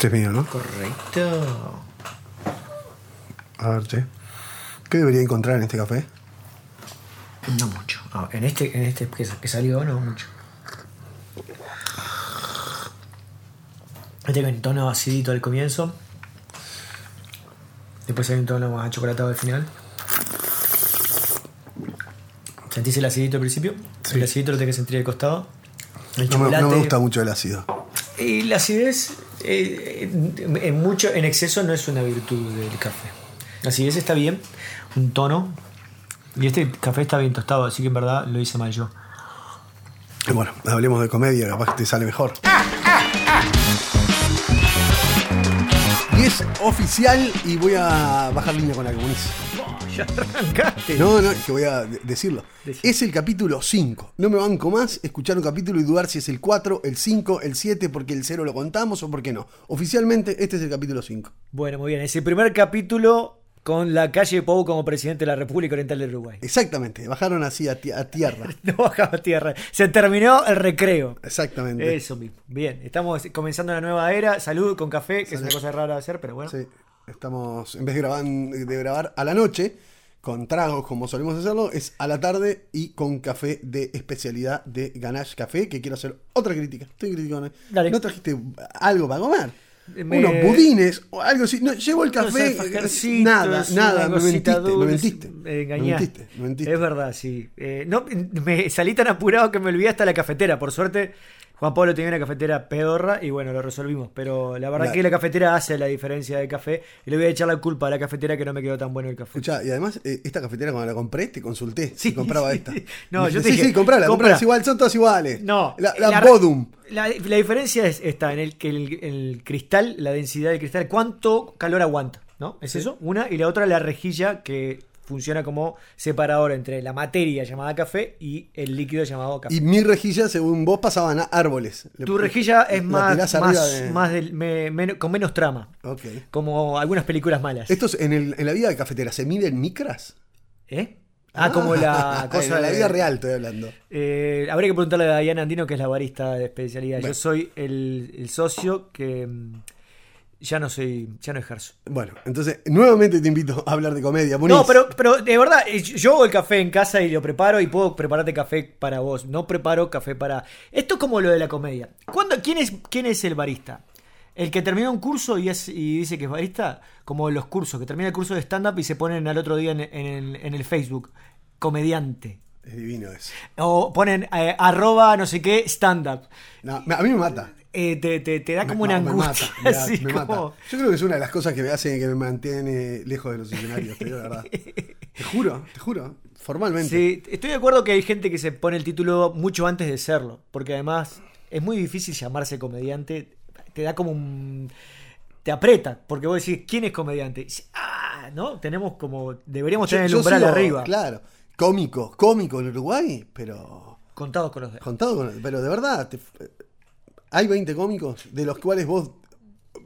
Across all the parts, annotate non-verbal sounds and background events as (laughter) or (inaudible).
Este es mío, ¿no? Correcto. A ver, che. ¿Qué debería encontrar en este café? No mucho. Ah, en este, en este que, que salió, no mucho. Este un tono acidito al comienzo. Después hay un tono más chocolatado al final. ¿Sentís el acidito al principio? Sí. El acidito lo tenés que sentir al costado. El No me, no me gusta mucho el ácido. Y la acidez, eh, en, mucho, en exceso no es una virtud del café. La acidez está bien, un tono. Y este café está bien tostado, así que en verdad lo hice mal yo. Y bueno, hablemos de comedia, capaz que te sale mejor. Y es oficial y voy a bajar línea con la comunista. (laughs) ya arrancaste. No, no, que voy a de- decirlo. Decí. Es el capítulo 5. No me banco más escuchar un capítulo y dudar si es el 4, el 5, el 7, porque el 0 lo contamos o por qué no. Oficialmente, este es el capítulo 5. Bueno, muy bien. Es el primer capítulo con la calle Pou como presidente de la República Oriental del Uruguay. Exactamente, bajaron así a, ti- a tierra. (laughs) No bajaba tierra. Se terminó el recreo. Exactamente. Eso mismo. Bien, estamos comenzando una nueva era. Salud con café, que es una cosa rara de hacer, pero bueno. Sí, estamos, en vez de grabar, de grabar a la noche, con tragos como solemos hacerlo, es a la tarde y con café de especialidad de Ganache Café, que quiero hacer otra crítica. Estoy criticando. Dale. ¿No trajiste algo para comer? Me- Unos budines o algo así. No, llevo el café. alfajorcitos, Nada, nada. Me mentiste, me mentiste. Me Me engañaste. mentiste, me mentiste. Es verdad, sí. Eh, no, me salí tan apurado que me olvidé hasta la cafetera. Por suerte, Juan Pablo tenía una cafetera pedorra y bueno, lo resolvimos. Pero la verdad La- que la cafetera hace la diferencia de café. Y le voy a echar la culpa a la cafetera que no me quedó tan bueno el café. Escuchá, y además, eh, esta cafetera cuando la compré, te consulté si compraba sí. esta. (laughs) No, Me yo te dije, Sí, sí, comprala, compra. comprala, igual, son todas iguales. No, La, la, la- Bodum. La, la diferencia es esta, en el que el, el cristal, la densidad del cristal, cuánto calor aguanta, ¿no? Es eso, una, y la otra la rejilla que funciona como separador entre la materia llamada café y el líquido llamado café. Y mi rejilla, según vos, pasaban a árboles. Le- tu rejilla es más, más, de- más del- me- men- con menos trama, Ok. como algunas películas malas. Esto es en, el- en la vida de cafetera, ¿se mide en micras? ¿Eh? Ah, como la (laughs) cosa En la de- vida real estoy hablando. Eh, habría que preguntarle a Diana Andino, que es la barista de especialidad. Bueno. Yo soy el, el socio que mm, ya no soy, ya no ejerzo. Bueno, entonces, nuevamente te invito a hablar de comedia. No, pero, pero de verdad, eh, yo hago el café en casa y lo preparo y puedo prepararte café para vos. No preparo café para. Esto es como lo de la comedia. ¿Cuándo, quién, es, ¿Quién es el barista? El que termina un curso y, es, y dice que es barista, como los cursos, que termina el curso de stand-up y se ponen al otro día en, en el, en el Facebook, comediante. Es divino eso. O ponen eh, arroba no sé qué stand-up. No, a mí me mata. Eh, te, te- te da como Me- una me angustia. mata, (laughs) da- así como-. Yo creo que es una de las cosas que me hace que me mantiene lejos de los escenarios, te digo la verdad. (laughs) Te juro, te juro, formalmente. Sí, estoy de acuerdo que hay gente que se pone el título mucho antes de serlo, porque además es muy difícil llamarse comediante, te da como un... te aprieta, porque vos decís, ¿quién es comediante? Ah, ¿no? Tenemos como, deberíamos Yo- tener el umbral sigo, arriba, Claro, cómico, cómico en Uruguay, pero contados con los dedos. contado con. Pero de verdad, te- hay 20 cómicos de los cuales vos.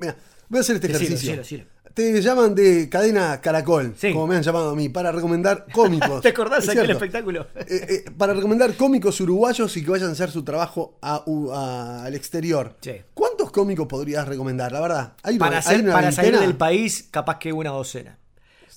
Mira, voy a hacer este Decilo, ejercicio. decilo, decilo. Te llaman de cadena Caracol, Sí. como me han llamado a mí, para recomendar cómicos. (laughs) ¿Te acordás Es aquel cierto. espectáculo? Eh, eh, para recomendar cómicos uruguayos y que vayan a hacer su trabajo a- u- a- al exterior. Sí. ¿Cuántos cómicos podrías recomendar? La verdad. Hay una- Para, hay hacer, una para salir del país, capaz que una docena.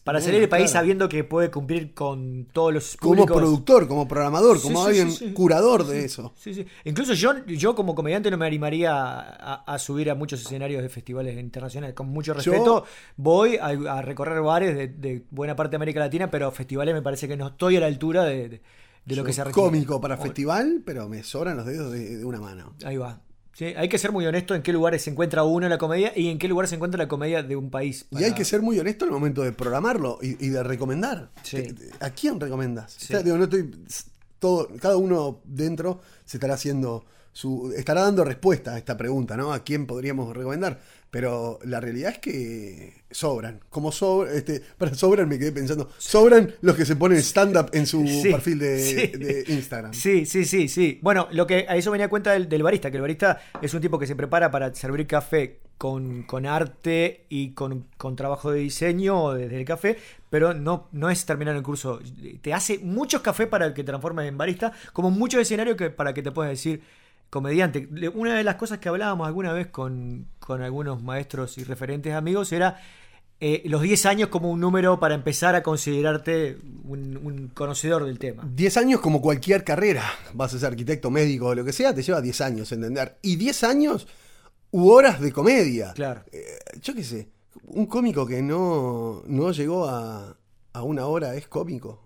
Para salir del país claro. sabiendo que puede cumplir con todos los Como públicos. productor, como programador, como sí, alguien sí, sí. curador de eso. Sí, sí. Incluso yo, yo como comediante no me animaría a, a subir a muchos escenarios de festivales internacionales. Con mucho Yo- respeto, voy a, a recorrer bares de, de buena parte de América Latina, pero festivales me parece que no estoy a la altura de, de- de lo que se requiere. Cómico para festival, pero me sobran los dedos de, de una mano. Ahí va. Sí, hay que ser muy honesto en qué lugares se encuentra uno en la comedia y en qué lugar se encuentra la comedia de un país. Y hay que ser muy honesto en el momento de programarlo y, y de recomendar. Sí. Te- te- ¿A quién recomendas? Sí. Digo, no estoy. Todo, cada uno dentro se estará haciendo su. estará dando respuesta a esta pregunta, ¿no? ¿A quién podríamos recomendar? Pero la realidad es que sobran. Como sobran, este, (laughs) para sobran me quedé pensando, sobran los que se ponen stand-up en su Sí, perfil de, sí. de Instagram. Sí, sí, sí, sí. Bueno, lo que a eso venía cuenta del, del barista, que el barista es un tipo que se prepara para servir café con, con arte y con, con trabajo de diseño desde el café, pero no, no es terminar el curso. Te hace muchos cafés para que te transformes en barista, como muchos escenarios que, para que te puedas decir comediante. Una de las cosas que hablábamos alguna vez con, con algunos maestros y referentes amigos era eh, los 10 años como un número para empezar a considerarte un, un conocedor del tema. 10 años como cualquier carrera, vas a ser arquitecto, médico o lo que sea, te lleva 10 años entender. Y 10 años u horas de comedia. Claro. Eh, yo qué sé, un cómico que no, no llegó a, a una hora es cómico.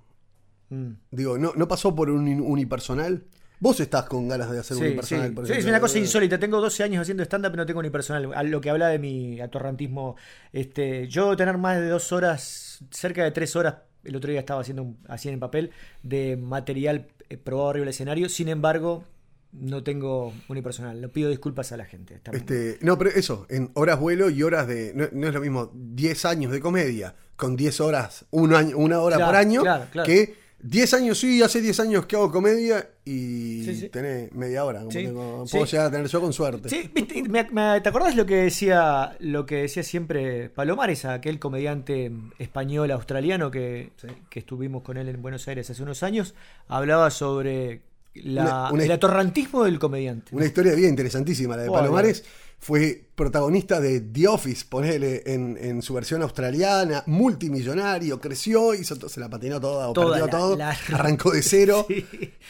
Mm. Digo, no, no pasó por un uni- unipersonal. Vos estás con ganas de hacer un Sí, unipersonal, sí. por Sí, es ejemplo. una cosa insólita. Tengo 12 años haciendo stand-up, pero no tengo ni personal. A lo que habla de mi atorrantismo. Este, yo tener más de dos horas, cerca de tres horas, el otro día estaba haciendo un, así en papel, de material eh, probado arriba del escenario. Sin embargo, no tengo unipersonal. Le pido disculpas a la gente. Este, no, pero eso, en horas vuelo y horas de. No, no es lo mismo 10 años de comedia con 10 horas, un año, una hora Claro, por año, claro, claro. que 10 años, sí, hace 10 años que hago comedia y Sí, sí. tenés media hora. Como Sí, tengo- puedo llegar a tener yo con suerte. Sí, viste, me- me- ¿te acordás lo que decía lo que decía siempre Palomares, aquel comediante español australiano que, que estuvimos con él en Buenos Aires hace unos años? Hablaba sobre la- Una- una- el atorrantismo del comediante. Una historia bien interesantísima, la de Bueno. Fue protagonista de The Office, ponele, en, en su versión australiana, multimillonario, creció, hizo se la patinó toda, o Toda perdió la- todo, la- arrancó de cero. (laughs)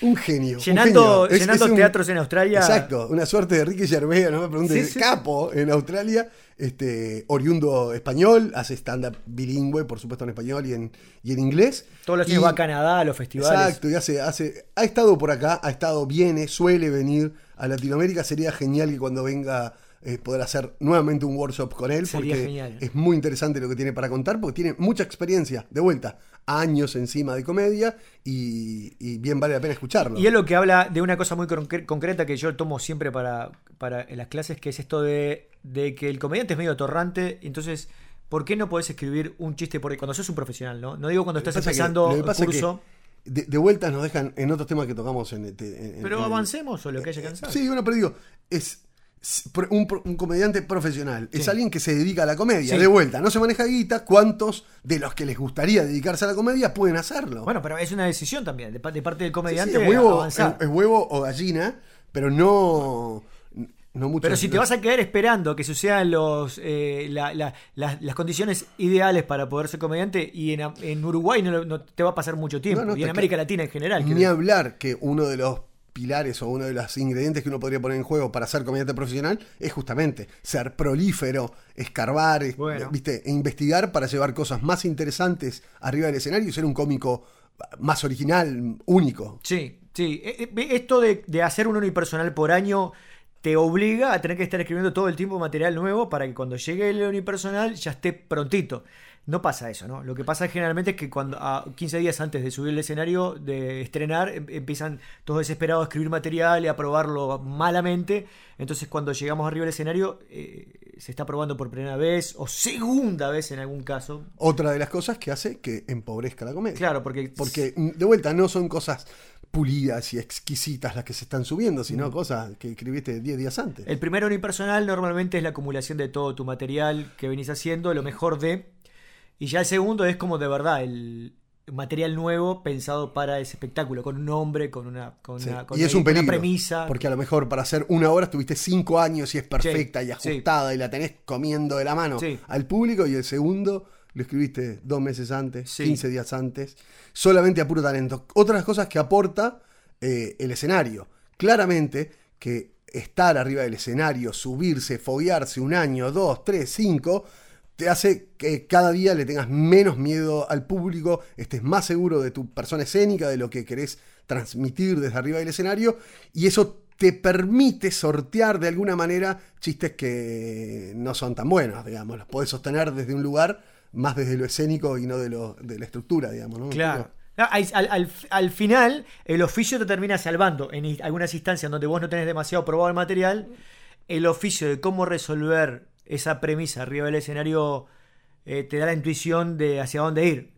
Sí. Un genio. un Llenando- genio. Llenando es teatros en Australia. Exacto, una suerte de Ricky Gervais, no me preguntes, Sí, sí, capo en Australia, este, oriundo español, hace stand-up bilingüe, por supuesto en español y en, y en inglés. Todos los años va a Canadá a los festivales. Exacto, y hace, hace, ha estado por acá, ha estado, viene, suele venir a Latinoamérica. Sería genial que cuando venga eh, poder hacer nuevamente un workshop con él, Sería porque genial. es muy interesante lo que tiene para contar, porque tiene mucha experiencia, de vuelta, años encima de comedia, y, y bien vale la pena escucharlo. Y es lo que habla de una cosa muy concre- concreta que yo tomo siempre para, para en las clases, que es esto de, de que el comediante es medio atorrante, entonces, ¿por qué no podés escribir un chiste por cuando sos un profesional, no? No digo cuando estás empezando el curso, de, de vuelta nos dejan en otros temas que tocamos en, en- en- pero en- avancemos o lo que haya cansado. Sí, bueno, pero digo, es un, comediante profesional. Es alguien que se dedica a la comedia. Sí. De vuelta, no se maneja guita. ¿Cuántos de los que les gustaría dedicarse a la comedia pueden hacerlo? Bueno, pero es una decisión también de, de parte del sí, comediante es, huevo, es- es huevo o gallina, pero no, no mucho. Pero si te vas a quedar esperando que sucedan los, eh, la- la- las- las condiciones ideales para poder ser comediante, y en, en Uruguay no, no te va a pasar mucho tiempo, y en América. Latina en general. Ni creo. hablar que uno de los pilares o uno de los ingredientes que uno podría poner en juego para ser comediante profesional es justamente ser prolífero, escarbar, Bueno. ¿viste? e investigar para llevar cosas más interesantes arriba del escenario y ser un cómico más original, único. Sí, sí. E- e- Esto de, de hacer un unipersonal por año te obliga a tener que estar escribiendo todo el tiempo material nuevo para que cuando llegue el unipersonal ya esté prontito. No pasa eso, ¿no? Lo que pasa generalmente es que cuando a 15 días antes de subir el escenario, de estrenar, em- empiezan todos desesperados a escribir material y a probarlo malamente. Entonces cuando llegamos arriba del escenario eh, se está probando por primera vez o segunda vez en algún caso. Otra de las cosas que hace que empobrezca la comedia. Claro, porque... Porque, mm, de vuelta, no son cosas pulidas y exquisitas las que se están subiendo, sino Mm. cosas que escribiste 10 días antes. El primer unipersonal normalmente es la acumulación de todo tu material que venís haciendo, lo mejor de. Y ya el segundo es como de verdad el material nuevo pensado para ese espectáculo, con un nombre, con una, con Sí. una, con y es un peligro. una premisa. Porque a lo mejor para hacer una hora estuviste cinco años y es perfecta Sí, y sí. ajustada y la tenés comiendo de la mano al público y el segundo lo escribiste dos meses antes, Sí. 15 días antes, solamente a puro talento. Otras cosas que aporta eh, el escenario. Claramente que estar arriba del escenario, subirse, foguearse un año, dos, tres, cinco, te hace que cada día le tengas menos miedo al público, estés más seguro de tu persona escénica, de lo que querés transmitir desde arriba del escenario, y eso te permite sortear de alguna manera chistes que no son tan buenos, digamos, los podés sostener desde un lugar más desde lo escénico y no de, lo, de la estructura, digamos. ¿no? Claro. Al, al- al- al final, el oficio te termina salvando. En algunas instancias donde vos no tenés demasiado probado el material, el oficio de cómo resolver esa premisa arriba del escenario eh, te da la intuición de hacia dónde ir.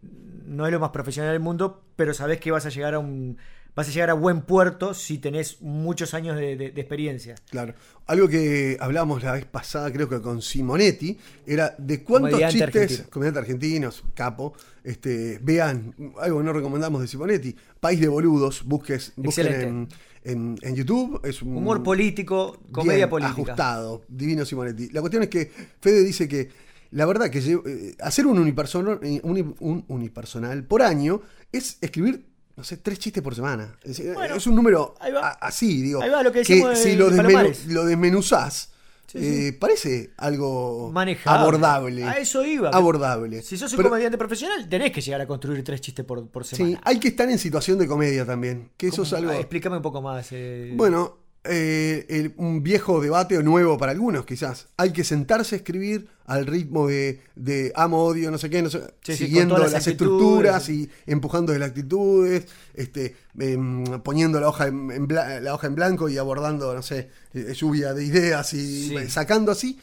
No es lo más profesional del mundo, pero sabés que vas a llegar a un vas a llegar a buen puerto si tenés muchos años de, de- de experiencia. Claro. Algo que hablábamos la vez pasada, creo que con Simonetti, era de cuántos Comediante chistes, argentino. comediantes argentinos, capo, este, vean, algo que no recomendamos de Simonetti, País de Boludos, busques, busquen en, Excelente. en- en YouTube. Es un, Humor político, comedia bien política. ajustado, divino Simonetti. La cuestión es que Fede dice que la verdad que eh, hacer un unipersonal, uni- un unipersonal por año es escribir, no sé, tres chistes por semana. Es, Bueno, es un número así, digo. Ahí va lo que decimos de- si lo, de desmenu- lo desmenuzás, Sí, eh, parece algo Manejable. abordable. A eso iba. Abordable. Si sos un Pero- comediante profesional, tenés que llegar a construir tres chistes por, por Sí, semana. hay que estar en situación de comedia también. Que eso es algo. Explícame un poco más. eh. Bueno, eh, el- un viejo debate o nuevo para algunos, quizás. Hay que sentarse a escribir al ritmo de, de amo, odio, no sé qué, no sé, Sí, siguiendo las las estructuras y empujando de las actitudes, este, em, poniendo la hoja en, la hoja en blanco y abordando, no sé, eh, lluvia de ideas y Sí. sacando así.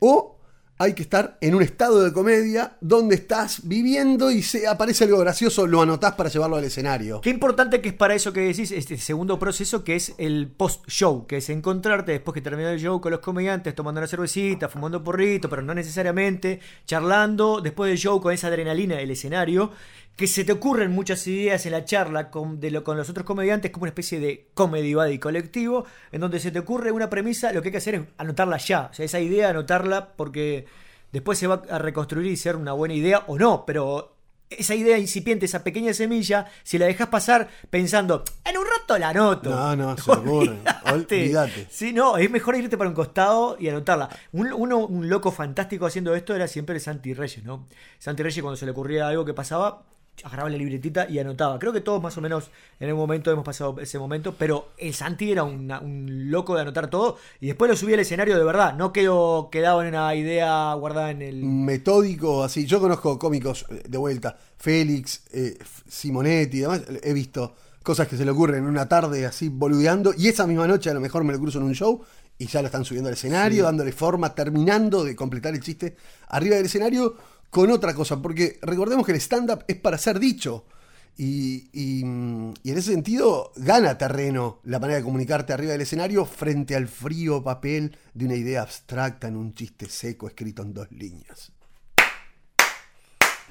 O hay que estar en un estado de comedia donde estás viviendo y se aparece algo gracioso, lo anotás para llevarlo al escenario. Qué importante que es para eso que decís, este segundo proceso que es el post-show, que es encontrarte después que termina el show con los comediantes, tomando una cervecita, fumando porrito, pero no necesariamente, charlando después del show con esa adrenalina del escenario, que se te ocurren muchas ideas en la charla con, de lo- con los otros comediantes, como una especie de comedy buddy colectivo, en donde se te ocurre una premisa, lo que hay que hacer es anotarla ya, o sea, esa idea anotarla porque después se va a reconstruir y ser una buena idea o no, pero esa idea incipiente, esa pequeña semilla, si la dejas pasar pensando, en un rato la anoto. No, no, se (laughs) ocurre. Olvídate. Sí, no, es mejor irte para un costado y anotarla. Un, uno- un loco fantástico haciendo esto era siempre Santi Reyes, ¿no? Santi Reyes cuando se le ocurría algo que pasaba, agarraba la libretita y anotaba. Creo que todos más o menos en algún momento hemos pasado ese momento, pero el Santi era una- un loco de anotar todo y después lo subía al escenario de verdad, no quedó quedaba en una idea guardada en el... metódico, así. Yo conozco cómicos eh, de vuelta, Félix, eh, Simonetti y demás. He visto cosas que se le ocurren en una tarde así boludeando y esa misma noche a lo mejor me lo cruzo en un show y ya lo están subiendo al escenario, dándole forma, terminando de completar el chiste arriba del escenario con otra cosa, porque recordemos que el stand-up es para ser dicho. Y, y, y en ese sentido gana terreno la manera de comunicarte arriba del escenario frente al frío papel de una idea abstracta en un chiste seco escrito en dos líneas.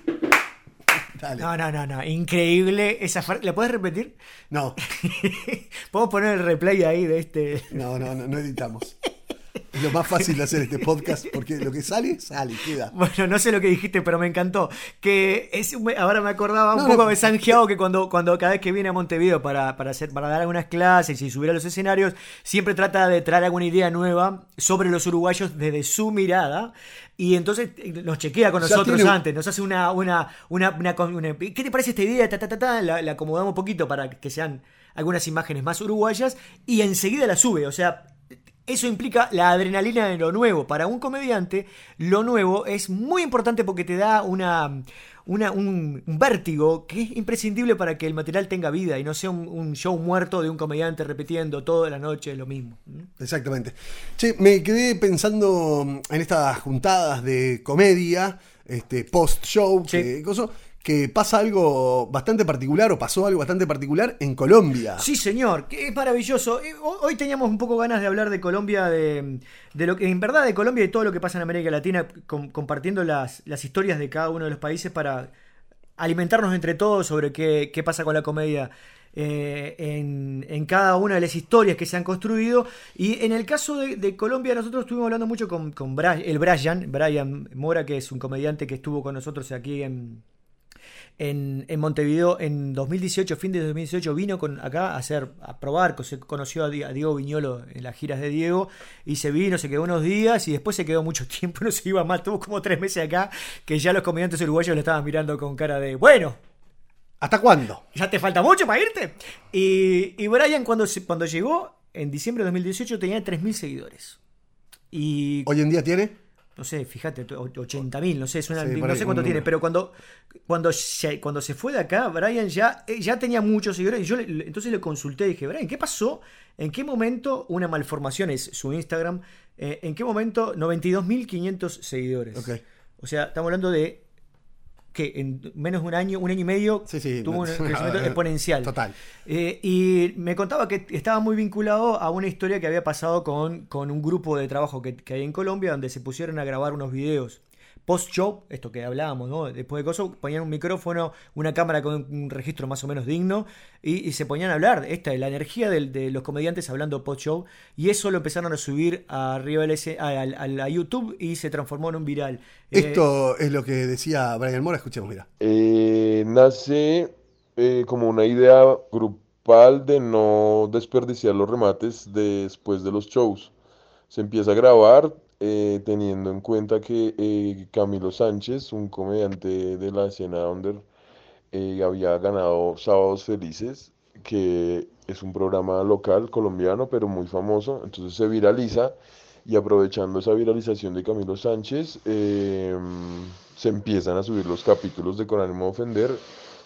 (laughs) Dale. No, no, no, no, increíble esa frase. ¿La puedes repetir? No, (laughs) Podemos poner el replay ahí de este... no, no, no, no editamos. (laughs) Lo más fácil de hacer este podcast porque lo que sale, sale, queda. Bueno, no sé lo que dijiste, pero me encantó. Que es, ahora me acordaba un No, poco no. de San Giao que cuando, cuando cada vez que viene a Montevideo para, para, hacer, para dar algunas clases y subir a los escenarios, siempre trata de traer alguna idea nueva sobre los uruguayos desde su mirada. Y entonces eh, nos chequea con nosotros tiene antes, nos hace una, una, una, una- una- ¿Qué te parece esta idea? Ta, ta, ta, ta, la, la acomodamos un poquito para que sean algunas imágenes más uruguayas y enseguida la sube. O sea, eso implica la adrenalina de lo nuevo. Para un comediante, lo nuevo es muy importante porque te da una, una- un, un vértigo que es imprescindible para que el material tenga vida y no sea un, un show muerto de un comediante repitiendo toda la noche lo mismo. ¿Mm? Exactamente. Che, me quedé pensando en estas juntadas de comedia, este, post-show, Sí. que, que pasa algo bastante particular o pasó algo bastante particular en Colombia. Sí, señor, que es maravilloso. Eh, ho- Hoy teníamos un poco ganas de hablar de Colombia, de, de lo que, en verdad, de Colombia y todo lo que pasa en América Latina, com- compartiendo las, las historias de cada uno de los países para alimentarnos entre todos sobre qué, qué pasa con la comedia eh, en, en cada una de las historias que se han construido. Y en el caso de, Colombia, nosotros estuvimos hablando mucho con, con Bra- el Brian, Brian Mora, que es un comediante que estuvo con nosotros aquí en, en, en Montevideo en 2018, fin de 2018, vino con, acá a hacer, a probar, se conoció a, Di- a Diego Viñolo en las giras de Diego, y se vino, se quedó unos días y después se quedó mucho (laughs) tiempo, no se iba más, tuvo como tres meses acá, que ya los comediantes uruguayos lo estaban mirando con cara de, bueno, ¿Hasta cuándo? ¿ya te falta mucho para irte? Y, y Brian cuando, se- cuando llegó, en diciembre de 2018, tenía 3.000 seguidores. Y ¿Hoy en día tiene? No sé, fíjate, 80 mil, no sé, Sí, no sé cuánto tiene, pero cuando, cuando, se, cuando se fue de acá, Brian ya, eh, ya tenía muchos seguidores y yo le- entonces le consulté y dije, Brian, ¿qué pasó? ¿En qué momento una malformación es su Instagram? eh, ¿En qué momento 92.500 seguidores? O sea, estamos hablando de que en menos de un año, un año y medio, Sí, sí, tuvo un (laughs) crecimiento no, exponencial. total. Eh, y me contaba que estaba muy vinculado a una historia que había pasado con, con un grupo de trabajo que, que hay en Colombia, donde se pusieron a grabar unos videos post-show, esto que hablábamos, ¿no? Después de cosas, ponían un micrófono, una cámara con un registro más o menos digno y, y se ponían a hablar. Esta es la energía del- de los comediantes hablando post-show y eso lo empezaron a subir a, a- a la YouTube y se transformó en un viral. Eh, Esto es lo que decía Brian Mora, escuchemos, mira. Eh, nace eh, como una idea grupal de no desperdiciar los remates después de los shows. Se empieza a grabar eh, teniendo en cuenta que eh, Camilo Sánchez, un comediante de la escena under, eh, había ganado Sábados Felices, que es un programa local colombiano, pero muy famoso. Entonces se viraliza y aprovechando esa viralización de Camilo Sánchez, se empiezan a subir los capítulos de Con ánimo de ofender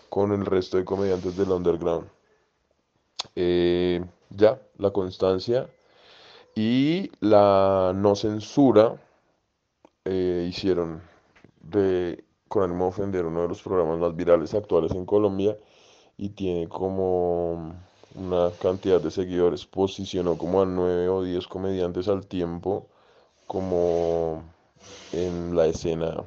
con el resto de comediantes del underground. Ya, la constancia y la no censura eh, hicieron de Con ánimo de ofender uno de los programas más virales actuales en Colombia y tiene como una cantidad de seguidores, posicionó como a nueve o diez comediantes al tiempo como en la escena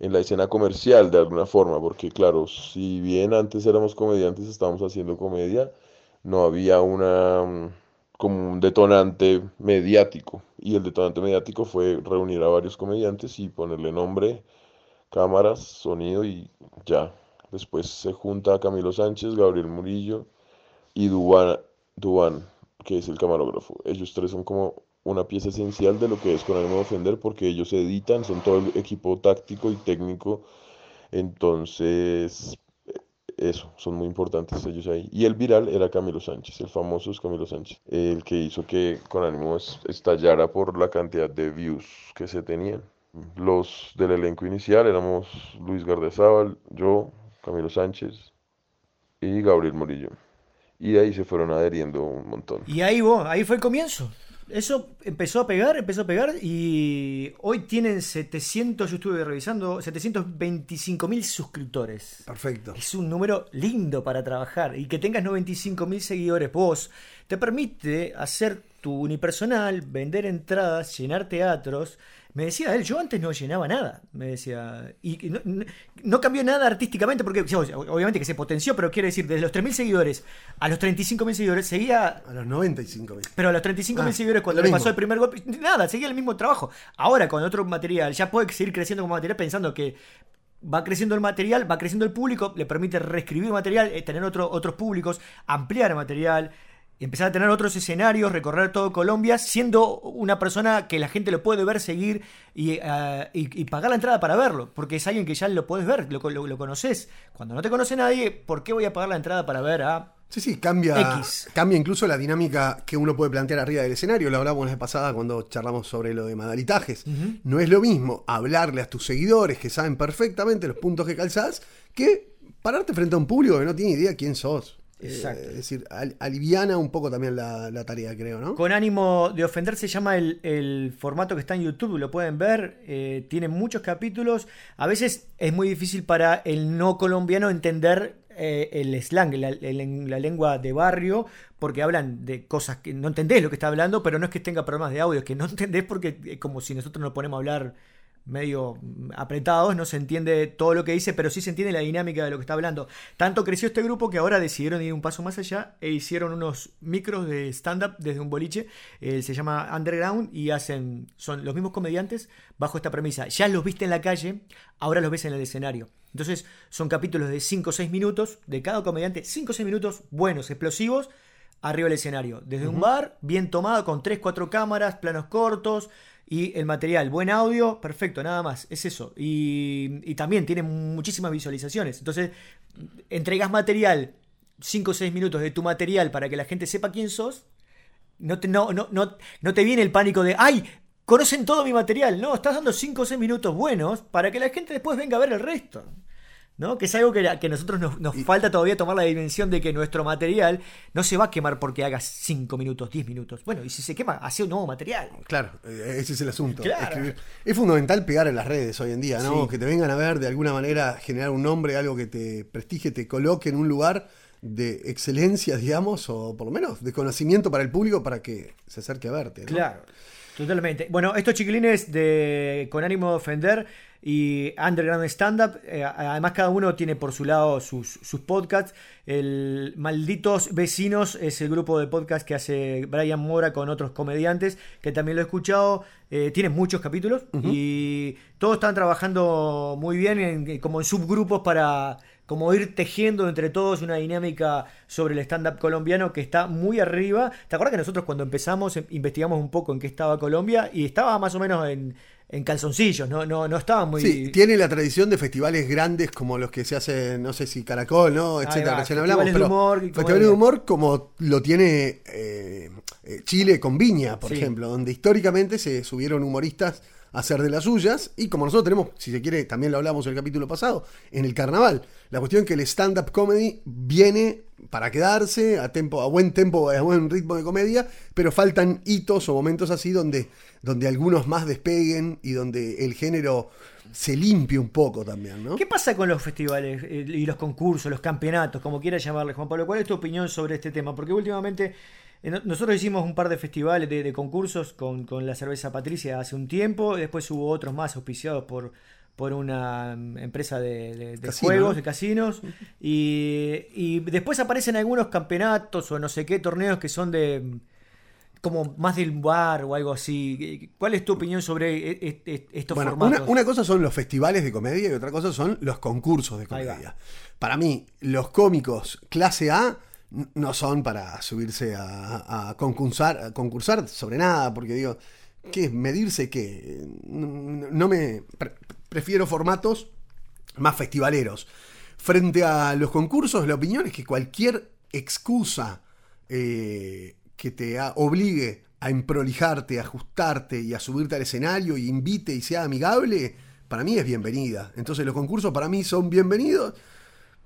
en la escena comercial de alguna forma, porque claro, si bien antes éramos comediantes, estábamos haciendo comedia, no había una como un detonante mediático y el detonante mediático fue reunir a varios comediantes y ponerle nombre, cámaras, sonido y ya. Después se junta Camilo Sánchez, Gabriel Murillo y Dubán, Dubán, que es el camarógrafo. Ellos tres son como una pieza esencial de lo que es con ánimo de ofender porque ellos editan, son todo el equipo táctico y técnico. Entonces, eso, son muy importantes ellos ahí. Y el viral era Camilo Sánchez, el famoso es Camilo Sánchez, el que hizo que con ánimo es- estallara por la cantidad de views que se tenían. Los del elenco inicial éramos Luis Gardezábal, yo, Camilo Sánchez y Gabriel Murillo. Y ahí se fueron adheriendo un montón. Y ahí vos, ahí fue el comienzo. Eso empezó a pegar, empezó a pegar y hoy tienen 700, yo estuve revisando, 725 mil suscriptores. Perfecto. Es un número lindo para trabajar y que tengas 95 mil seguidores vos te permite hacer tu unipersonal, vender entradas, llenar teatros. Me decía él, yo antes no llenaba nada, me decía. Y no, no- cambió nada artísticamente porque obviamente que se potenció, pero quiero decir, desde los 3.000 seguidores a los 35.000 seguidores seguía A los 95 mil. pero a los 35 mil Ah, seguidores, cuando le pasó el primer golpe, nada, seguía el mismo trabajo. Ahora, con otro material, ya puede seguir creciendo como material pensando que va creciendo el material, va creciendo el público, le permite reescribir material, eh, tener otro- otros públicos, ampliar material, empezar a tener otros escenarios, recorrer todo Colombia, siendo una persona que la gente lo puede ver, seguir y, eh, y- y pagar la entrada para verlo, porque es alguien que ya lo puedes ver, lo, lo, lo conoces. Cuando no te conoce nadie, ¿por qué voy a pagar la entrada para ver a Sí, sí, cambia, X. cambia incluso la dinámica que uno puede plantear arriba del escenario. Lo hablamos la vez pasada cuando charlamos sobre lo de modalitajes. No es lo mismo hablarle a tus seguidores que saben perfectamente los puntos que calzás que pararte frente a un público que no tiene idea quién sos. Eh, Exacto. es decir, al- aliviana un poco también la, la tarea, creo, ¿no? Con ánimo de ofender se llama el, el formato que está en YouTube, lo pueden ver, eh, tiene muchos capítulos, a veces es muy difícil para el no colombiano entender eh, el slang, la, el- la lengua de barrio, porque hablan de cosas que no entendés lo que está hablando, pero no es que tenga problemas de audio, es que no (laughs) entendés porque es como si nosotros nos ponemos a hablar medio apretados, no se entiende todo lo que dice, pero sí se entiende la dinámica de lo que está hablando. Tanto creció este grupo que ahora decidieron ir un paso más allá e hicieron unos micros de stand-up desde un boliche, eh, se llama Underground y hacen, son los mismos comediantes bajo esta premisa. Ya los viste en la calle, ahora los ves en el escenario. Entonces son capítulos de 5 o 6 minutos de cada comediante, 5 o 6 minutos buenos, explosivos, arriba del escenario. Desde un bar, bien tomado, con 3, 4 cámaras, planos cortos y el material, buen audio, perfecto, nada más. Es eso. Y, y también tiene muchísimas visualizaciones. Entonces, entregas material, 5 o 6 minutos de tu material para que la gente sepa quién sos. No te, no, no, no, no te viene el pánico de, ¡ay! Conocen todo mi material. No, estás dando 5 o 6 minutos buenos para que la gente después venga a ver el resto. ¿No? Que es algo que, que a nosotros nos, nos falta todavía tomar la dimensión de que nuestro material no se va a quemar porque hagas 5 minutos, 10 minutos. Bueno, y si se quema, hace un nuevo material. Claro, eh, ese es el asunto. Claro. Es fundamental pegar en las redes hoy en día, ¿no? Sí. Que te vengan a ver de alguna manera, generar un nombre, algo que te prestigie, te coloque en un lugar de excelencia, digamos, o por lo menos de conocimiento para el público para que se acerque a verte. ¿no? Claro, totalmente. Bueno, estos chiquilines de Con ánimo de ofender y Underground Stand Up, eh, además cada uno tiene por su lado sus, sus podcasts. El Malditos Vecinos es el grupo de podcast que hace Brian Mora con otros comediantes, que también lo he escuchado. Eh, tiene muchos capítulos y todos están trabajando muy bien en- como en subgrupos para como ir tejiendo entre todos una dinámica sobre el stand-up colombiano que está muy arriba. ¿Te acuerdas que nosotros cuando empezamos eh, investigamos un poco en qué estaba Colombia y estaba más o menos en, en calzoncillos, no, no, no estaba muy... Sí, tiene la tradición de festivales grandes como los que se hacen, no sé si Caracol, ¿no? Etcétera, recién hablamos. de Pero humor festivales de humor como lo tiene eh, eh, Chile con Viña, por Sí. ejemplo, donde históricamente se subieron humoristas hacer de las suyas y como nosotros tenemos, si se quiere, también lo hablamos en el capítulo pasado, en el carnaval. La cuestión es que el stand-up comedy viene para quedarse a, tempo, a buen tempo, a buen ritmo de comedia, pero faltan hitos o momentos así donde, donde algunos más despeguen y donde el género se limpie un poco también, ¿no? ¿Qué pasa con los festivales eh, y los concursos, los campeonatos, como quieras llamarle, Juan Pablo? ¿Cuál es tu opinión sobre este tema? Porque últimamente nosotros hicimos un par de festivales de, de concursos con, con la cerveza Patricia hace un tiempo, después hubo otros más auspiciados por, por una mm, empresa de, de- de Casino, juegos, de casinos, y, y después aparecen algunos campeonatos o no sé qué torneos que son de mm, como más del bar o algo así. ¿Cuál es tu opinión sobre e- e- e- estos Bueno, formatos? una, una cosa son los festivales de comedia y otra cosa son los concursos de comedia. Para mí, los cómicos clase A no son para subirse a, a concursar, sobre nada, porque digo, ¿qué? ¿Medirse qué? No, me. pre- prefiero formatos más festivaleros. Frente a los concursos, la opinión es que cualquier excusa eh, que te obligue a emprolijarte, a ajustarte y a subirte al escenario y invite y sea amigable, para mí es bienvenida. Entonces los concursos para mí son bienvenidos.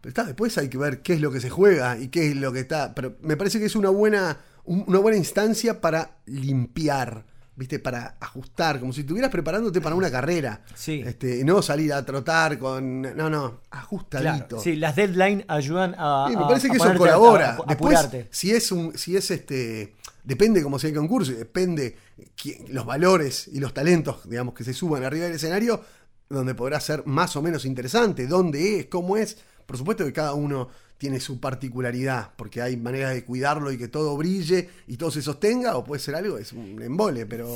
Está, después hay que ver qué es lo que se juega y qué es lo que está. Pero me parece que es una buena, un- una buena instancia para limpiar, ¿viste? Para ajustar, como si estuvieras preparándote para una carrera. Sí. Este, no salir a trotar con. No, no, ajustadito. Claro, sí, las deadlines ayudan a. Sí, me a- parece a que eso ponerte- colabora. a- a Después, apurarte. si es un, si es este, depende cómo sea el concurso, depende quién- los valores y los talentos, digamos, que se suban arriba del escenario, donde podrá ser más o menos interesante, dónde es, cómo es. Por supuesto que cada uno tiene su particularidad, porque hay maneras de cuidarlo y que todo brille y todo se sostenga, o puede ser algo, es un embole, pero,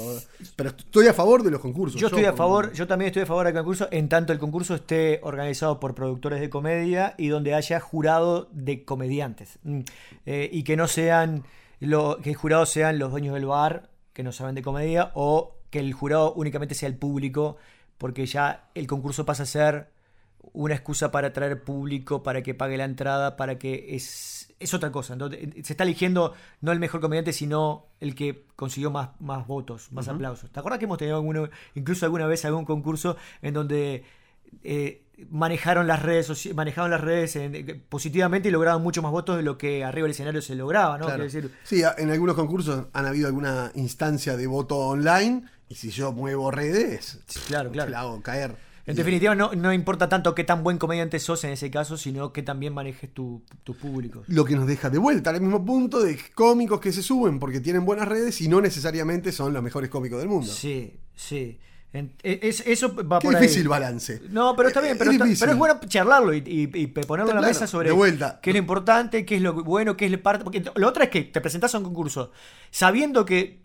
pero estoy a favor de los concursos. Yo estoy a favor, yo también estoy a favor del concurso, en tanto el concurso esté organizado por productores de comedia y donde haya jurado de comediantes. Mm. Eh, y que no sean, lo, que el jurado sean los dueños del bar, que no saben de comedia, o que el jurado únicamente sea el público, porque ya el concurso pasa a ser una excusa para atraer público, para que pague la entrada, para que es, es otra cosa. Entonces, se está eligiendo no el mejor comediante, sino el que consiguió más, más votos, más aplausos. ¿Te acuerdas que hemos tenido alguno, incluso alguna vez algún concurso en donde eh, manejaron las redes manejaron las redes en- eh, positivamente y lograron mucho más votos de lo que arriba del escenario se lograba, ¿no? Claro. Decir, Sí, en algunos concursos han habido alguna instancia de voto online y si yo muevo redes, Claro, claro. la hago caer. En definitiva, no, no importa tanto qué tan buen comediante sos en ese caso, sino que también manejes tu- tus públicos. Lo que nos deja de vuelta al mismo punto de cómicos que se suben porque tienen buenas redes y no necesariamente son los mejores cómicos del mundo. Sí, sí. En- e- es- eso va Qué por ahí. difícil balance. No, pero está bien, Eh, pero, es está- pero es bueno charlarlo y, y- y ponerlo en la Claro, mesa sobre de vuelta. qué es lo importante, qué es lo bueno, qué es la parte. Porque lo otro es que te presentás a un concurso sabiendo que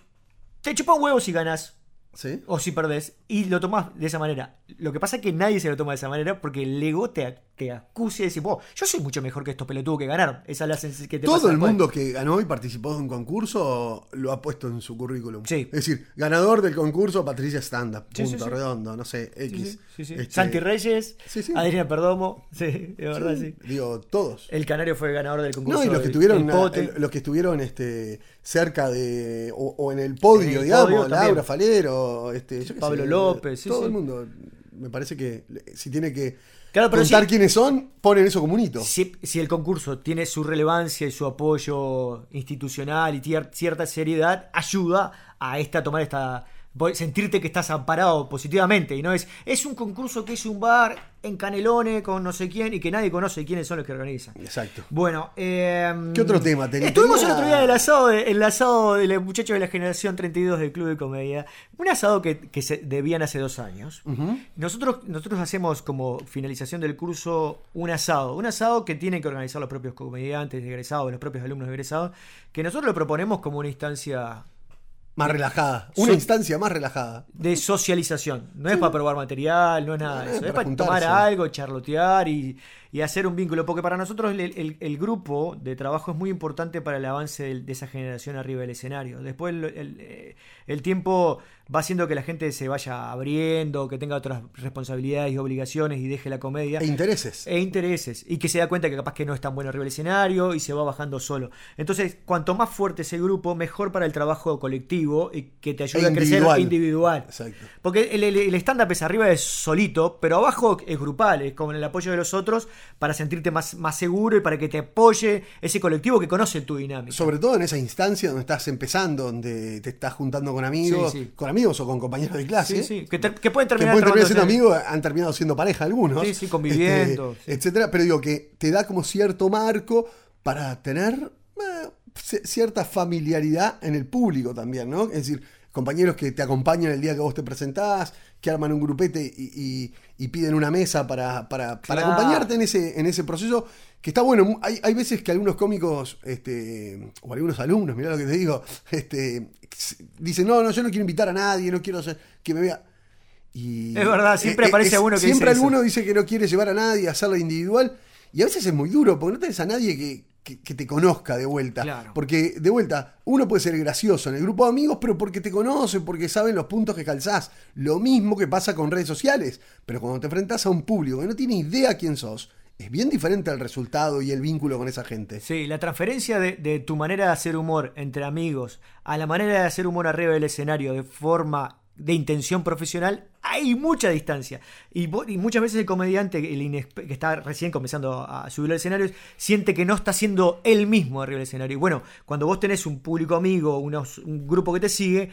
te chupa un huevo si ganas ¿Sí? o si perdés y lo tomás de esa manera. Lo que pasa es que nadie se lo toma de esa manera porque el ego te, te acusa y "Vos, yo soy mucho mejor que estos pelotudos que ganaron. Esa es la que te Todo pasa el después. mundo que ganó y participó de un concurso lo ha puesto en su currículum. Sí. Es decir, ganador del concurso Patricia Stand Up. Sí, Punto sí, sí. redondo, no sé, X. Este, Santi Reyes. Adriana Perdomo, (laughs) sí, de verdad, sí. Digo, todos. El Canario fue ganador del concurso. No, y los que estuvieron, el- los que estuvieron este, cerca de. O, o en el podio, En el digamos, podio. Laura Falero, este, Pablo sé, López, todo el mundo. Me parece que le- si tiene que Claro, pero contar si- quiénes son, ponen eso como un hito. Si, si el concurso tiene su relevancia y su apoyo institucional y tier- cierta seriedad, ayuda a esta tomar esta sentirte que estás amparado positivamente y no es es un concurso que es un bar en Canelones con no sé quién y que nadie conoce quiénes son los que organizan. Exacto. Bueno, eh, ¿Qué otro tema tenés? Estuvimos el otro día del asado, de, el asado de los muchachos de la generación 32 del Club de Comedia. Un asado que, que se debían hace dos años. nosotros, nosotros hacemos como finalización del curso un asado. Un asado que tienen que organizar los propios comediantes egresados, los propios alumnos egresados. Que nosotros lo proponemos como una instancia Más relajada. Una instancia más relajada. de socialización. No es para probar material, no es nada de es eso. Es para para tomar algo, charlotear y, y hacer un vínculo. Porque para nosotros el, el- el grupo de trabajo es muy importante para el avance del- de, esa generación arriba del escenario. Después el, el- eh, el tiempo va haciendo que la gente se vaya abriendo, que tenga otras responsabilidades y obligaciones y deje la comedia. E intereses. E intereses. Y que se da cuenta que capaz que no es tan bueno arriba del escenario y se va bajando solo. Entonces, cuanto más fuerte ese grupo, mejor para el trabajo colectivo y que te ayude E a crecer individual. individual. Exacto. Porque el, el- el stand-up es arriba es solito, pero abajo es grupal, es con el apoyo de los otros para sentirte más, más seguro y para que te apoye ese colectivo que conoce tu dinámica. Sobre todo en esa instancia donde estás empezando, donde te estás juntando con amigos, Sí, sí. con amigos o con compañeros de clase. Sí, sí, que, ter- que pueden que terminar, pueden terminar siendo amigos, han terminado siendo pareja algunos. Sí, sí, conviviendo, este, sí. etcétera. Pero digo que te da como cierto marco para tener eh, cierta familiaridad en el público también, ¿no? Es decir, compañeros que te acompañan el día que vos te presentás, que arman un grupete y, y- y piden una mesa para, para, para Claro. acompañarte en ese, en ese proceso, que está bueno. Hay, hay veces que algunos cómicos, este, o algunos alumnos, mirá lo que te digo, este, dicen, no, no, yo no quiero invitar a nadie, no quiero hacer que me vea. Y Es verdad, siempre aparece alguno que Siempre dice eso. alguno dice que no quiere llevar a nadie, hacerlo individual. Y a veces es muy duro, porque no tenés a nadie que, que- que te conozca de vuelta. Claro. Porque, de vuelta, uno puede ser gracioso en el grupo de amigos, pero porque te conocen, porque saben los puntos que calzás. Lo mismo que pasa con redes sociales. Pero cuando te enfrentás a un público que no tiene idea quién sos, es bien diferente el resultado y el vínculo con esa gente. Sí, la transferencia de, tu manera de hacer humor entre amigos a la manera de hacer humor arriba del escenario de forma de intención profesional, hay mucha distancia. Y, muchas veces el comediante el que está recién comenzando a subir al escenario siente que no está siendo él mismo arriba del escenario. Y bueno, cuando vos tenés un público amigo, unos- un grupo que te sigue,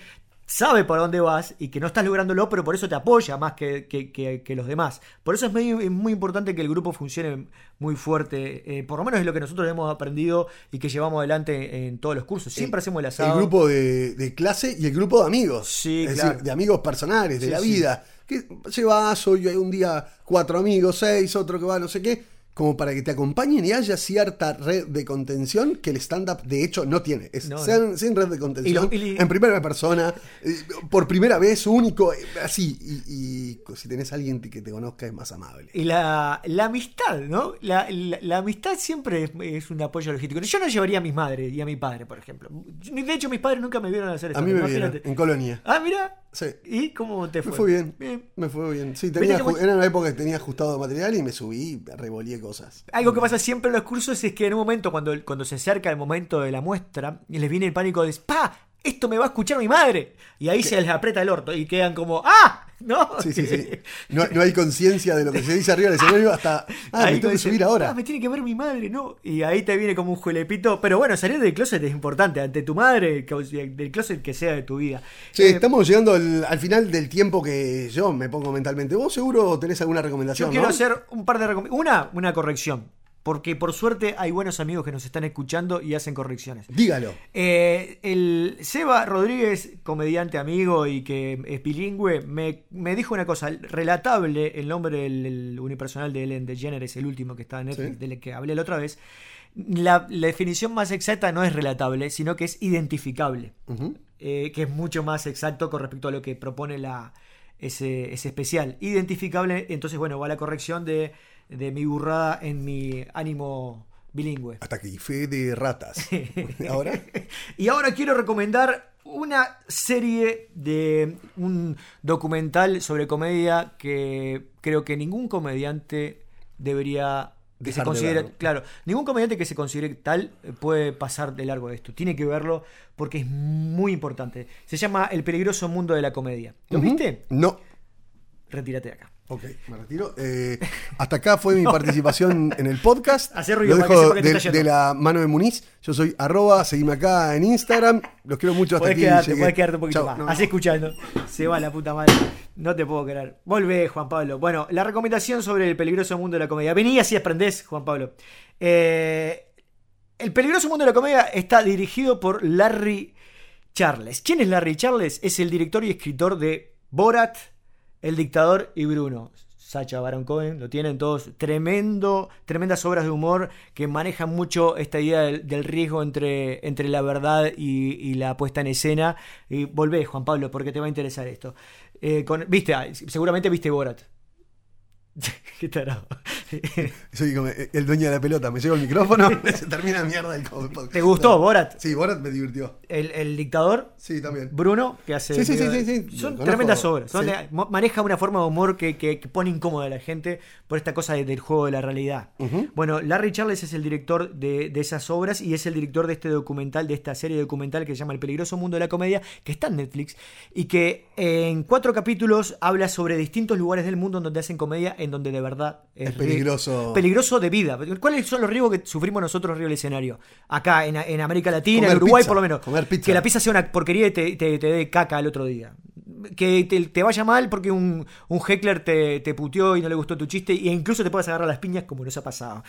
sabe por dónde vas y que no estás lográndolo, pero por eso te apoya más que, que- que- que los demás. Por eso es, es muy importante que el grupo funcione muy fuerte. eh, por lo menos es lo que nosotros hemos aprendido y que llevamos adelante en todos los cursos. Siempre hacemos el asado. El grupo de, de clase y el grupo de amigos. Sí, es claro. decir, de amigos personales, de Sí, la sí. vida. Que llevas hoy un día cuatro amigos, seis, otro que va no sé qué, como para que te acompañen y haya cierta red de contención que el stand-up de hecho no tiene. Es No, sin red de contención, Y lo- y- en primera persona, eh, por primera vez, único, eh, así. Y, y si tenés a alguien que te conozca es más amable. Y la, la amistad, ¿no? La, la- la amistad siempre es, es un apoyo logístico. Yo no llevaría a mi madre y a mi padre, por ejemplo. De hecho, mis padres nunca me vieron hacer A esto. mí me vieron en Colonia. Ah, mira. Sí. ¿Y cómo te fue? Me fue bien. Bien. Me fue bien. Sí, tenía, era una época que tenía ajustado material y me subí y revolé cosas. Algo que pasa siempre en los cursos es que en un momento, cuando, cuando se acerca el momento de la muestra, y les viene el pánico de ¡Pa! Esto me va a escuchar mi madre. Y ahí se les aprieta el orto y quedan como ¡Ah! ¿No? Sí, sí, sí. (laughs) No, no hay conciencia de lo que se dice arriba del escenario hasta. Ah, Ahí me tengo que subir ahora. "Ah, me tiene que ver mi madre, ¿no? Y ahí te viene como un juelepito. Pero bueno, salir del closet es importante. Ante tu madre, del closet que sea de tu vida. Che, Eh, estamos llegando al, al final del tiempo que yo me pongo mentalmente. ¿Vos seguro tenés alguna recomendación? Yo quiero no? hacer un par de recomendaciones. Una, una corrección. Porque por suerte hay buenos amigos que nos están escuchando y hacen correcciones. Dígalo. Eh, el Seba Rodríguez, comediante amigo y que es bilingüe, me, me dijo una cosa. Relatable, el nombre del el unipersonal de Ellen DeGeneres, el último que está en Netflix, Sí. del que hablé la otra vez. La, la definición más exacta no es relatable, sino que es identificable. Eh, que es mucho más exacto con respecto a lo que propone la, ese, ese especial. Identificable, entonces, bueno, va la corrección de, de mi burrada en mi ánimo bilingüe. Hasta que fe de ratas. (laughs) Ahora. Y ahora quiero recomendar una serie de un documental sobre comedia que creo que ningún comediante debería que se Dejar considere, claro, ningún comediante que se considere tal puede pasar de largo de esto. Tiene que verlo porque es muy importante. Se llama El peligroso mundo de la comedia. ¿Lo viste? No. retírate de acá. Ok, me retiro. Eh, hasta acá fue mi (laughs) participación en el podcast. (laughs) Hacer ruido Lo dejo que de, la mano de Muniz. Yo soy arroba, seguime acá en Instagram. Los quiero mucho hasta Podés aquí. quedarte, podés quedarte un poquito Chau. más. No, Así escuchando. Se va la puta madre. No te puedo creer. Volvé, Juan Pablo. Bueno, la recomendación sobre el peligroso mundo de la comedia. Vení así aprendés, Juan Pablo. Eh, el peligroso mundo de la comedia está dirigido por Larry Charles. ¿Quién es Larry Charles? Es el director y escritor de Borat, El Dictador y Bruno. Sacha Baron Cohen, lo tienen todos. Tremendo, tremendas obras de humor que manejan mucho esta idea del, riesgo entre, entre la verdad y, y la puesta en escena. Y volvé, Juan Pablo, porque te va a interesar esto. Eh, con- viste, ah, seguramente viste Borat. (laughs) Qué tarado. Soy como el dueño de la pelota. Me llevo el micrófono. (laughs) se termina mierda el podcast. ¿Te gustó Borat? Sí, Borat me divirtió. El, el dictador Sí, también. Bruno, que hace. Sí, sí, sí, sí, sí. Son Conozco, tremendas obras. Son sí. de- mo- maneja una forma de humor que, que- que pone incómoda a la gente por esta cosa de- del juego de la realidad. Bueno, Larry Charles es el director de, de esas obras y es el director de este documental, de esta serie documental que se llama El peligroso mundo de la comedia, que está en Netflix y que en cuatro capítulos habla sobre distintos lugares del mundo donde hacen comedia, en donde de verdad Es ri- peligroso. Peligroso de vida. ¿Cuáles son los riesgos que sufrimos nosotros arriba del escenario? Acá, en, en América Latina, Comer en Uruguay pizza, por lo menos. comer pizza. Que la pizza sea una porquería y te, te- te dé caca al otro día. Que te, te vaya mal porque un, un heckler te, te puteó y no le gustó tu chiste e incluso te puedas agarrar las piñas como nos ha pasado.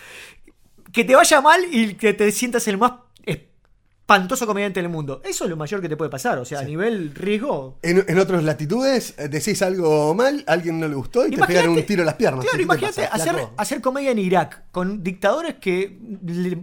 Que te vaya mal y que te sientas el más espantoso comediante del mundo. Eso es lo mayor que te puede pasar. O sea, a nivel riesgo, En, en otras latitudes eh, decís algo mal, a alguien no le gustó y te pegan un tiro a las piernas. Claro, ¿Qué te imagínate hacer, hacer comedia en Irak con dictadores que le-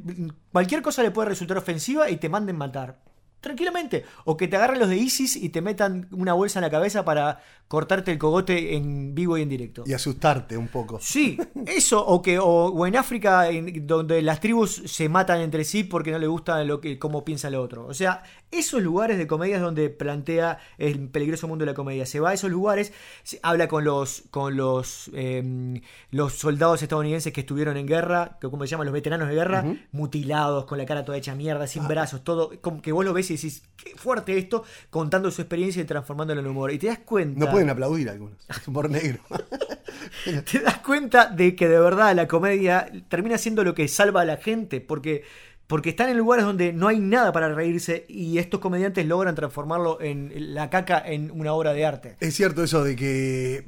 cualquier cosa le puede resultar ofensiva y te manden matar. Tranquilamente. O que te agarren los de ISIS y te metan una bolsa en la cabeza para cortarte el cogote en vivo y en directo. Y asustarte un poco. Sí, (laughs) eso, o que, o, o en África, en- donde las tribus se matan entre sí porque no le gusta lo que, cómo piensa el otro. O sea, esos lugares de comedia es donde plantea el peligroso mundo de la comedia. Se va a esos lugares, se- habla con los, con los, eh, los soldados estadounidenses que estuvieron en guerra, que como se llaman los veteranos de guerra, mutilados, con la cara toda hecha mierda, sin brazos, todo, como que vos lo ves y decís, qué fuerte esto, contando su experiencia y transformándolo en humor. Y te das cuenta. No pueden aplaudir algunos. Es humor negro. (laughs) te das cuenta de que de verdad la comedia termina siendo lo que salva a la gente, porque, porque están en lugares donde no hay nada para reírse y estos comediantes logran transformarlo en la caca en una obra de arte. Es cierto eso de que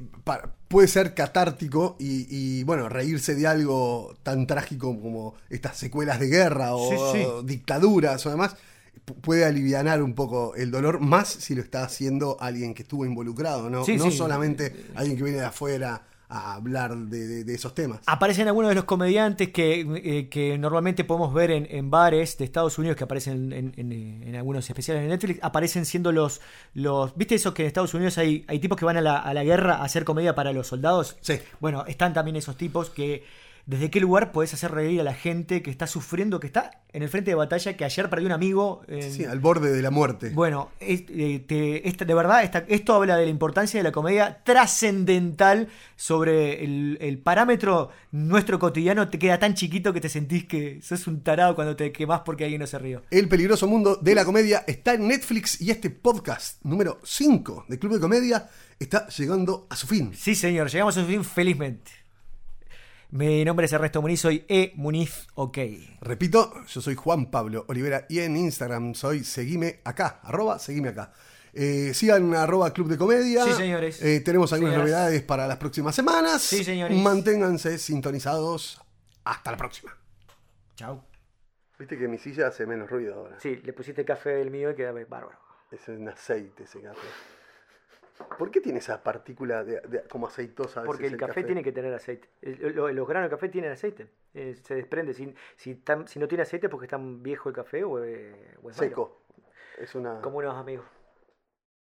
puede ser catártico y, y, bueno, reírse de algo tan trágico como estas secuelas de guerra o Sí, sí. dictaduras o demás, puede alivianar un poco el dolor, más si lo está haciendo alguien que estuvo involucrado, ¿no? Sí, no sí. solamente alguien que viene de afuera a hablar de, de- de esos temas. Aparecen algunos de los comediantes que, eh, que normalmente podemos ver en, en bares de Estados Unidos que aparecen en, en- en algunos especiales de Netflix, aparecen siendo los, los ¿viste eso que en Estados Unidos hay, hay tipos que van a la, a la guerra a hacer comedia para los soldados? Sí. Bueno, están también esos tipos que desde qué lugar podés hacer reír a la gente que está sufriendo, que está en el frente de batalla, que ayer perdió un amigo. en- Sí, al borde de la muerte. bueno, es- eh, te- esta- de verdad, esta- esto habla de la importancia de la comedia trascendental sobre el, el parámetro nuestro cotidiano. Te queda tan chiquito que te sentís que sos un tarado cuando te quemás porque alguien no se rió. El peligroso mundo de la comedia está en Netflix y este podcast número 5 de Club de Comedia está llegando a su fin. Sí, señor, llegamos a su fin felizmente. Mi nombre es Ernesto Muniz, soy E. Muniz OK. Repito, yo soy Juan Pablo Olivera y en Instagram soy seguime acá, arroba seguime acá. Eh, sigan arroba Club de Comedia. Sí, señores. Eh, tenemos algunas Señoras. novedades para las próximas semanas. Sí, señores. Manténganse sintonizados. Hasta la próxima. Chao. Viste que mi silla hace menos ruido ahora. Sí, le pusiste café del mío y queda bárbaro. Es un aceite ese café. ¿Por qué tiene esa partícula de, de- como aceitosa? Porque el café, tiene que tener aceite. El- lo- los granos de café tienen aceite. Eh, se desprende. Si, si, tan- si no tiene aceite es porque está viejo el café o, eh, o es malo. Seco. Es una... Como unos amigos.